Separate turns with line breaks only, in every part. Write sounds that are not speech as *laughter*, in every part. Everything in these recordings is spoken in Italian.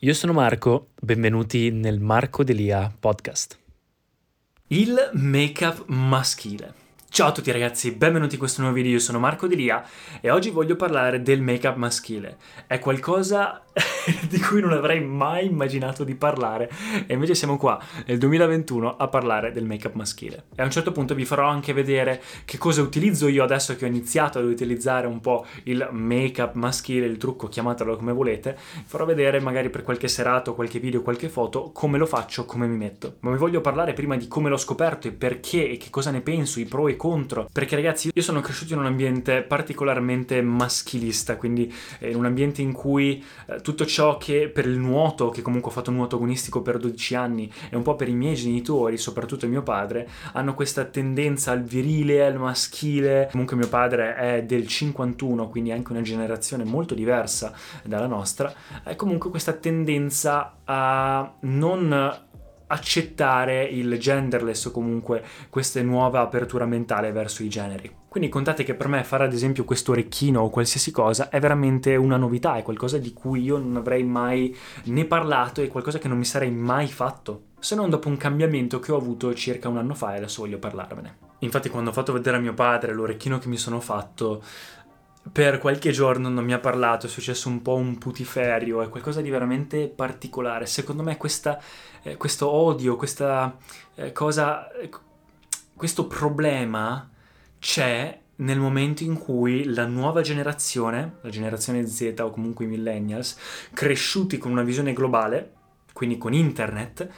Io sono Marco, benvenuti nel Marco Delia podcast. Il make-up maschile. Ciao a tutti ragazzi, benvenuti in questo nuovo video, io sono Marco Delia e oggi voglio parlare del make-up maschile. È qualcosa *laughs* di cui non avrei mai immaginato di parlare e invece siamo qua nel 2021 a parlare del make-up maschile. E a un certo punto vi farò anche vedere che cosa utilizzo io adesso che ho iniziato ad utilizzare un po' il make-up maschile, il trucco, chiamatelo come volete. Vi farò vedere magari per qualche serata, qualche video, qualche foto come lo faccio, come mi metto. Ma vi voglio parlare prima di come l'ho scoperto e perché e che cosa ne penso, i pro e i contro. Perché ragazzi, io sono cresciuto in un ambiente particolarmente maschilista, quindi in un ambiente in cui eh, tutto ciò che per il nuoto, che comunque ho fatto nuoto agonistico per 12 anni, e un po' per i miei genitori, soprattutto mio padre, hanno questa tendenza al virile, al maschile. Comunque mio padre è del 51, quindi anche una generazione molto diversa dalla nostra. È comunque questa tendenza a non accettare il genderless o comunque questa nuova apertura mentale verso i generi. Quindi contate che per me fare ad esempio questo orecchino o qualsiasi cosa è veramente una novità, è qualcosa di cui io non avrei mai né parlato, è qualcosa che non mi sarei mai fatto, se non dopo un cambiamento che ho avuto circa un anno fa e adesso voglio parlarvene. Infatti quando ho fatto vedere a mio padre l'orecchino che mi sono fatto, per qualche giorno non mi ha parlato, è successo un po' un putiferio, è qualcosa di veramente particolare. Secondo me questa, eh, questo odio, questa eh, cosa, eh, questo problema c'è nel momento in cui la nuova generazione, la generazione Z o comunque i millennials, cresciuti con una visione globale, quindi con internet,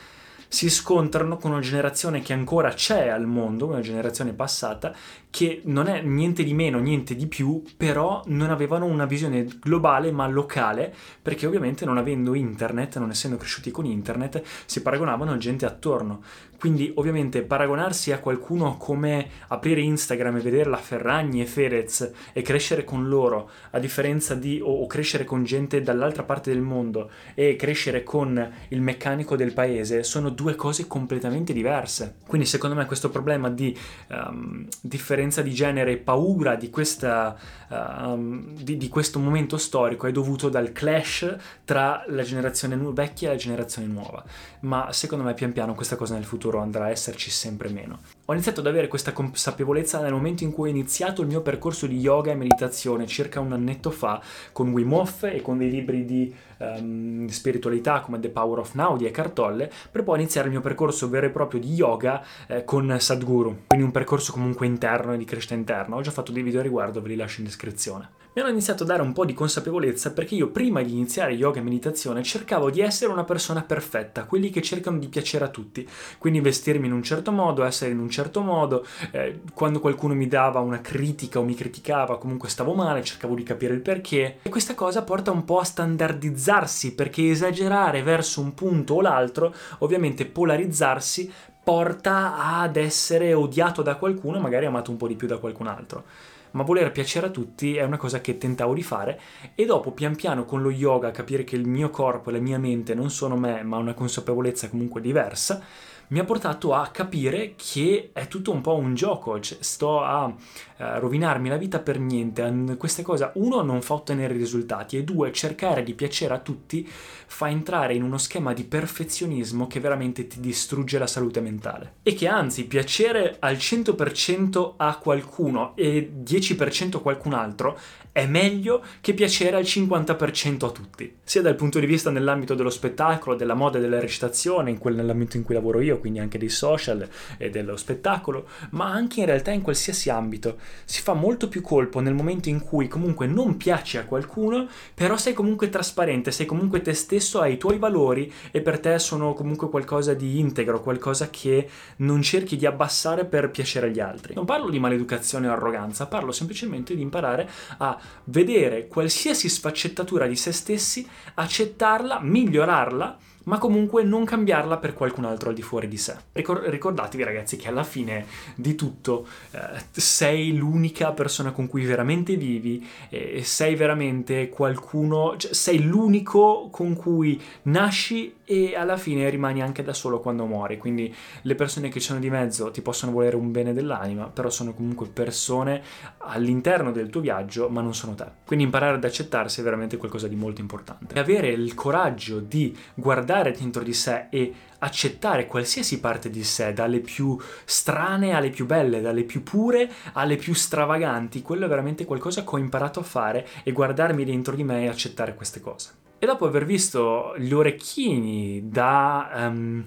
si scontrano con una generazione che ancora c'è al mondo, una generazione passata, che non è niente di meno, niente di più, però non avevano una visione globale ma locale, perché ovviamente non avendo internet, non essendo cresciuti con internet, si paragonavano a gente attorno. Quindi ovviamente paragonarsi a qualcuno come aprire Instagram e vedere la Ferragni e Ferez e crescere con loro, a differenza di o, o crescere con gente dall'altra parte del mondo e crescere con il meccanico del paese, sono due cose completamente diverse. Quindi secondo me questo problema di um, differenza di genere e paura di, questa, um, di, di questo momento storico è dovuto dal clash tra la generazione vecchia e la generazione nuova. Ma secondo me pian piano questa cosa nel futuro futuro andrà a esserci sempre meno. Ho iniziato ad avere questa consapevolezza nel momento in cui ho iniziato il mio percorso di yoga e meditazione circa un annetto fa con Wim Hof e con dei libri di um, spiritualità come The Power of Now di Eckhart Tolle per poi iniziare il mio percorso vero e proprio di yoga eh, con Sadhguru, quindi un percorso comunque interno e di crescita interna. Ho già fatto dei video a riguardo, ve li lascio in descrizione mi hanno iniziato a dare un po' di consapevolezza perché io prima di iniziare yoga e meditazione cercavo di essere una persona perfetta, quelli che cercano di piacere a tutti, quindi vestirmi in un certo modo, essere in un certo modo, eh, quando qualcuno mi dava una critica o mi criticava comunque stavo male, cercavo di capire il perché. E questa cosa porta un po' a standardizzarsi perché esagerare verso un punto o l'altro, ovviamente polarizzarsi porta ad essere odiato da qualcuno, magari amato un po' di più da qualcun altro ma voler piacere a tutti è una cosa che tentavo di fare e dopo pian piano con lo yoga capire che il mio corpo e la mia mente non sono me ma una consapevolezza comunque diversa mi ha portato a capire che è tutto un po' un gioco, cioè, sto a uh, rovinarmi la vita per niente. Questa cosa, uno, non fa ottenere risultati e due, cercare di piacere a tutti fa entrare in uno schema di perfezionismo che veramente ti distrugge la salute mentale. E che anzi, piacere al 100% a qualcuno e 10% a qualcun altro è meglio che piacere al 50% a tutti, sia dal punto di vista nell'ambito dello spettacolo, della moda della recitazione, in quel, nell'ambito in cui lavoro io, quindi anche dei social e dello spettacolo, ma anche in realtà in qualsiasi ambito. Si fa molto più colpo nel momento in cui comunque non piaci a qualcuno, però sei comunque trasparente, sei comunque te stesso, hai i tuoi valori e per te sono comunque qualcosa di integro, qualcosa che non cerchi di abbassare per piacere agli altri. Non parlo di maleducazione o arroganza, parlo semplicemente di imparare a vedere qualsiasi sfaccettatura di se stessi, accettarla, migliorarla ma comunque non cambiarla per qualcun altro al di fuori di sé. ricordatevi ragazzi che alla fine di tutto eh, sei l'unica persona con cui veramente vivi e sei veramente qualcuno, cioè sei l'unico con cui nasci e alla fine rimani anche da solo quando muori, quindi le persone che ci sono di mezzo ti possono volere un bene dell'anima, però sono comunque persone all'interno del tuo viaggio, ma non sono te. Quindi imparare ad accettarsi è veramente qualcosa di molto importante. E avere il coraggio di guardare dentro di sé e accettare qualsiasi parte di sé, dalle più strane alle più belle, dalle più pure alle più stravaganti, quello è veramente qualcosa che ho imparato a fare e guardarmi dentro di me e accettare queste cose. E dopo aver visto gli orecchini da... Um,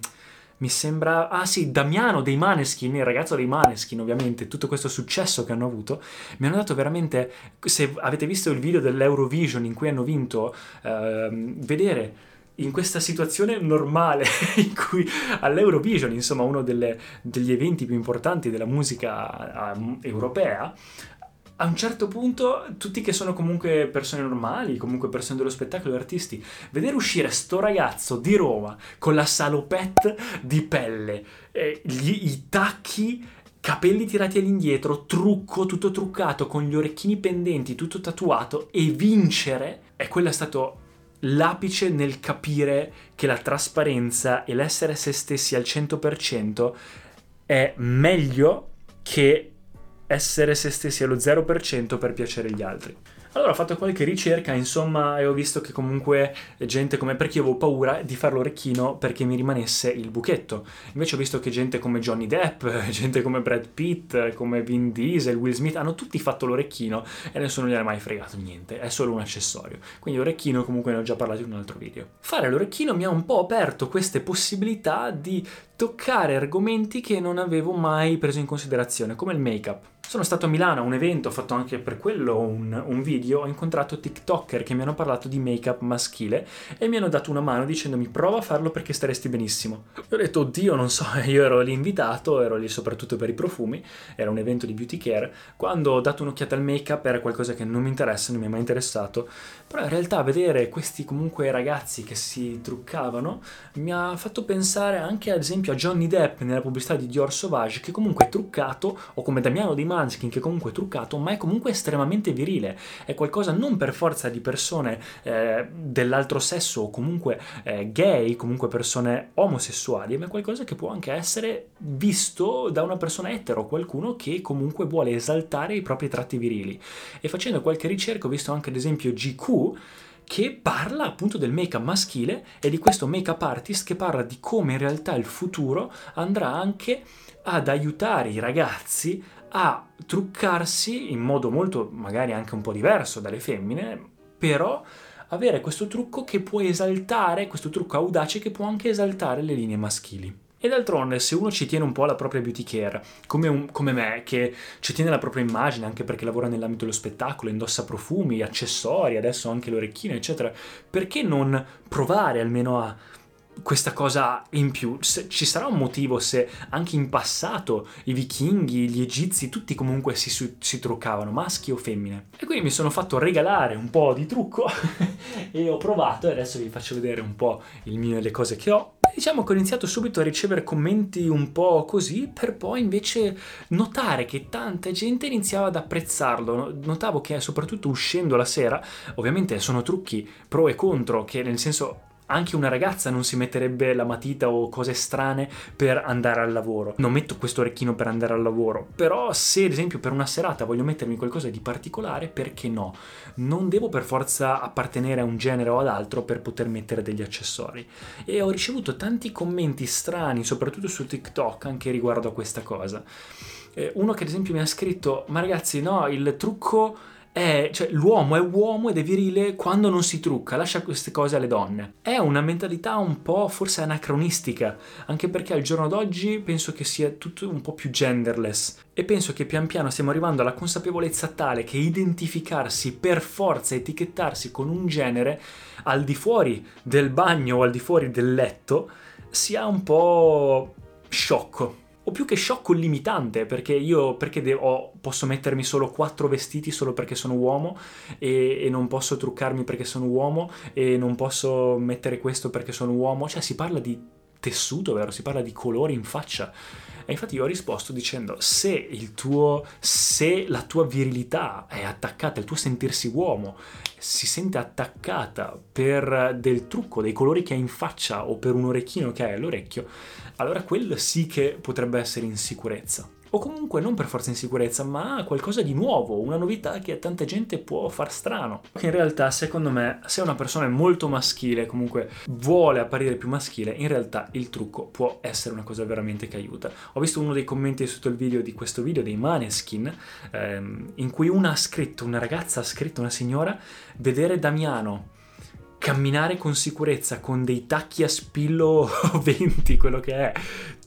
mi sembra, ah sì, Damiano dei Maneskin, il ragazzo dei Maneskin ovviamente, tutto questo successo che hanno avuto, mi hanno dato veramente, se avete visto il video dell'Eurovision in cui hanno vinto, eh, vedere in questa situazione normale *laughs* in cui all'Eurovision, insomma uno delle, degli eventi più importanti della musica europea, a un certo punto tutti che sono comunque persone normali, comunque persone dello spettacolo, artisti, vedere uscire sto ragazzo di Roma con la salopette di pelle, eh, gli, i tacchi capelli tirati all'indietro, trucco, tutto truccato, con gli orecchini pendenti, tutto tatuato e vincere, e quello è stato l'apice nel capire che la trasparenza e l'essere se stessi al 100% è meglio che essere se stessi allo 0% per piacere agli altri. Allora ho fatto qualche ricerca, insomma, e ho visto che comunque gente come... perché io avevo paura di fare l'orecchino perché mi rimanesse il buchetto. Invece ho visto che gente come Johnny Depp, *laughs* gente come Brad Pitt, come Vin Diesel, Will Smith, hanno tutti fatto l'orecchino e nessuno gli ha mai fregato niente, è solo un accessorio. Quindi l'orecchino comunque ne ho già parlato in un altro video. Fare l'orecchino mi ha un po' aperto queste possibilità di toccare argomenti che non avevo mai preso in considerazione, come il make-up. Sono stato a Milano a un evento, ho fatto anche per quello un, un, video, ho incontrato TikToker che mi hanno parlato di make-up maschile e mi hanno dato una mano dicendomi prova a farlo perché staresti benissimo. Io ho detto oddio non so, *laughs* io ero lì invitato, ero lì soprattutto per i profumi, era un evento di beauty care, quando ho dato un'occhiata al make-up era qualcosa che non mi interessa, non mi è mai interessato, però in realtà vedere questi comunque ragazzi che si truccavano mi ha fatto pensare anche ad esempio a Johnny Depp nella pubblicità di Dior Sauvage che comunque è truccato o come Damiano Di Manskin che comunque è truccato ma è comunque estremamente virile. È qualcosa non per forza di persone eh, dell'altro sesso o comunque eh, gay comunque persone omosessuali ma è qualcosa che può anche essere visto da una persona etero qualcuno che comunque vuole esaltare i propri tratti virili. E facendo qualche ricerca ho visto anche ad esempio GQ che parla appunto del make-up maschile e di questo make-up artist che parla di come in realtà il futuro andrà anche ad aiutare i ragazzi a truccarsi in modo molto magari anche un po' diverso dalle femmine, però avere questo trucco che può esaltare, questo trucco audace che può anche esaltare le linee maschili. E d'altronde, se uno ci tiene un po' alla propria beauty care, come, un, come me, che ci tiene la propria immagine, anche perché lavora nell'ambito dello spettacolo, indossa profumi, accessori, adesso anche l'orecchino, eccetera, perché non provare almeno a questa cosa in più. Ci sarà un motivo se anche in passato i vichinghi, gli egizi, tutti comunque si, si truccavano, maschi o femmine. E quindi mi sono fatto regalare un po' di trucco *laughs* e ho provato e adesso vi faccio vedere un po' mio, le cose che ho. Diciamo che ho iniziato subito a ricevere commenti un po' così per poi invece notare che tanta gente iniziava ad apprezzarlo. Notavo che soprattutto uscendo la sera, ovviamente sono trucchi pro e contro, che nel senso anche una ragazza non si metterebbe la matita o cose strane per andare al lavoro. Non metto questo orecchino per andare al lavoro, però se ad esempio per una serata voglio mettermi qualcosa di particolare, perché no? Non devo per forza appartenere a un genere o ad altro per poter mettere degli accessori. E ho ricevuto tanti commenti strani, soprattutto su TikTok, anche riguardo a questa cosa. Eh, uno che ad esempio mi ha scritto, ma ragazzi no, il trucco è, cioè, l'uomo è uomo ed è virile quando non si trucca, lascia queste cose alle donne. È una mentalità un po' forse anacronistica, anche perché al giorno d'oggi penso che sia tutto un po' più genderless e penso che pian piano stiamo arrivando alla consapevolezza tale che identificarsi per forza, etichettarsi con un genere al di fuori del bagno o al di fuori del letto sia un po' sciocco o più che sciocco limitante, perché io perché de- ho, posso mettermi solo quattro vestiti solo perché sono uomo e, e, non posso truccarmi perché sono uomo e non posso mettere questo perché sono uomo, cioè si parla di tessuto, vero? Si parla di colori in faccia. E infatti io ho risposto dicendo se il tuo se la tua virilità è attaccata, il tuo sentirsi uomo si sente attaccata per del trucco, dei colori che hai in faccia o per un orecchino che hai all'orecchio, allora quello sì che potrebbe essere insicurezza o comunque non per forza in sicurezza, ma qualcosa di nuovo, una novità che a tanta gente può far strano. Che in realtà, secondo me, se una persona è molto maschile, comunque vuole apparire più maschile, in realtà il trucco può essere una cosa veramente che aiuta. Ho visto uno dei commenti sotto il video di questo video dei Maneskin, ehm, in cui una ha scritto, una ragazza ha scritto, una signora, vedere Damiano camminare con sicurezza con dei tacchi a spillo *laughs* 20, quello che è,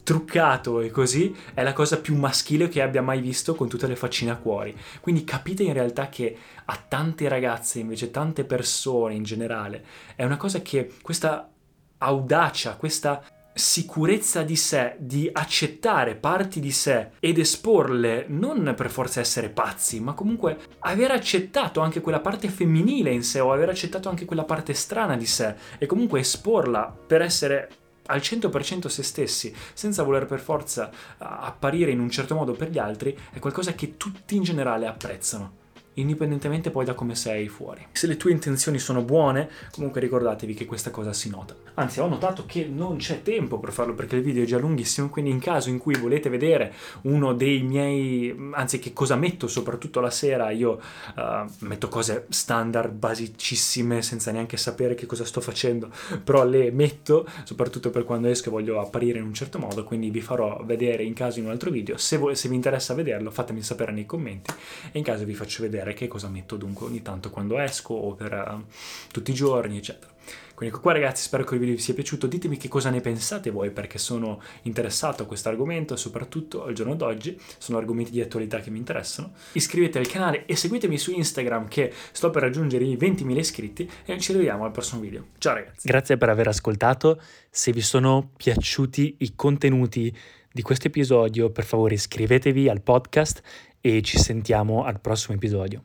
truccato e così, è la cosa più maschile che abbia mai visto con tutte le faccine a cuori. Quindi capite in realtà che a tante ragazze, invece tante persone in generale, è una cosa che questa audacia, questa sicurezza di sé, di accettare parti di sé ed esporle, non per forza essere pazzi, ma comunque aver accettato anche quella parte femminile in sé o aver accettato anche quella parte strana di sé e comunque esporla per essere al 100% se stessi, senza voler per forza apparire in un certo modo per gli altri, è qualcosa che tutti in generale apprezzano indipendentemente poi da come sei fuori. Se le tue intenzioni sono buone, comunque ricordatevi che questa cosa si nota. Anzi, ho notato che non c'è tempo per farlo perché il video è già lunghissimo, quindi in caso in cui volete vedere uno dei miei, anzi che cosa metto soprattutto la sera, io uh, metto cose standard, basicissime, senza neanche sapere che cosa sto facendo, però le metto, soprattutto per quando esco e voglio apparire in un certo modo, quindi vi farò vedere in caso in un altro video. Se, vo- se vi interessa vederlo, fatemi sapere nei commenti e in caso vi faccio vedere vedere che cosa metto dunque ogni tanto quando esco o per uh, tutti i giorni, eccetera. Quindi ecco qua ragazzi, spero che il video vi sia piaciuto, ditemi che cosa ne pensate voi perché sono interessato a questo argomento, soprattutto al giorno d'oggi, sono argomenti di attualità che mi interessano. Iscrivetevi al canale e seguitemi su Instagram che sto per raggiungere i 20.000 iscritti e ci vediamo al prossimo video. Ciao ragazzi! Grazie per aver ascoltato, se vi sono piaciuti i contenuti di questo episodio per favore iscrivetevi al podcast e ci sentiamo al prossimo episodio.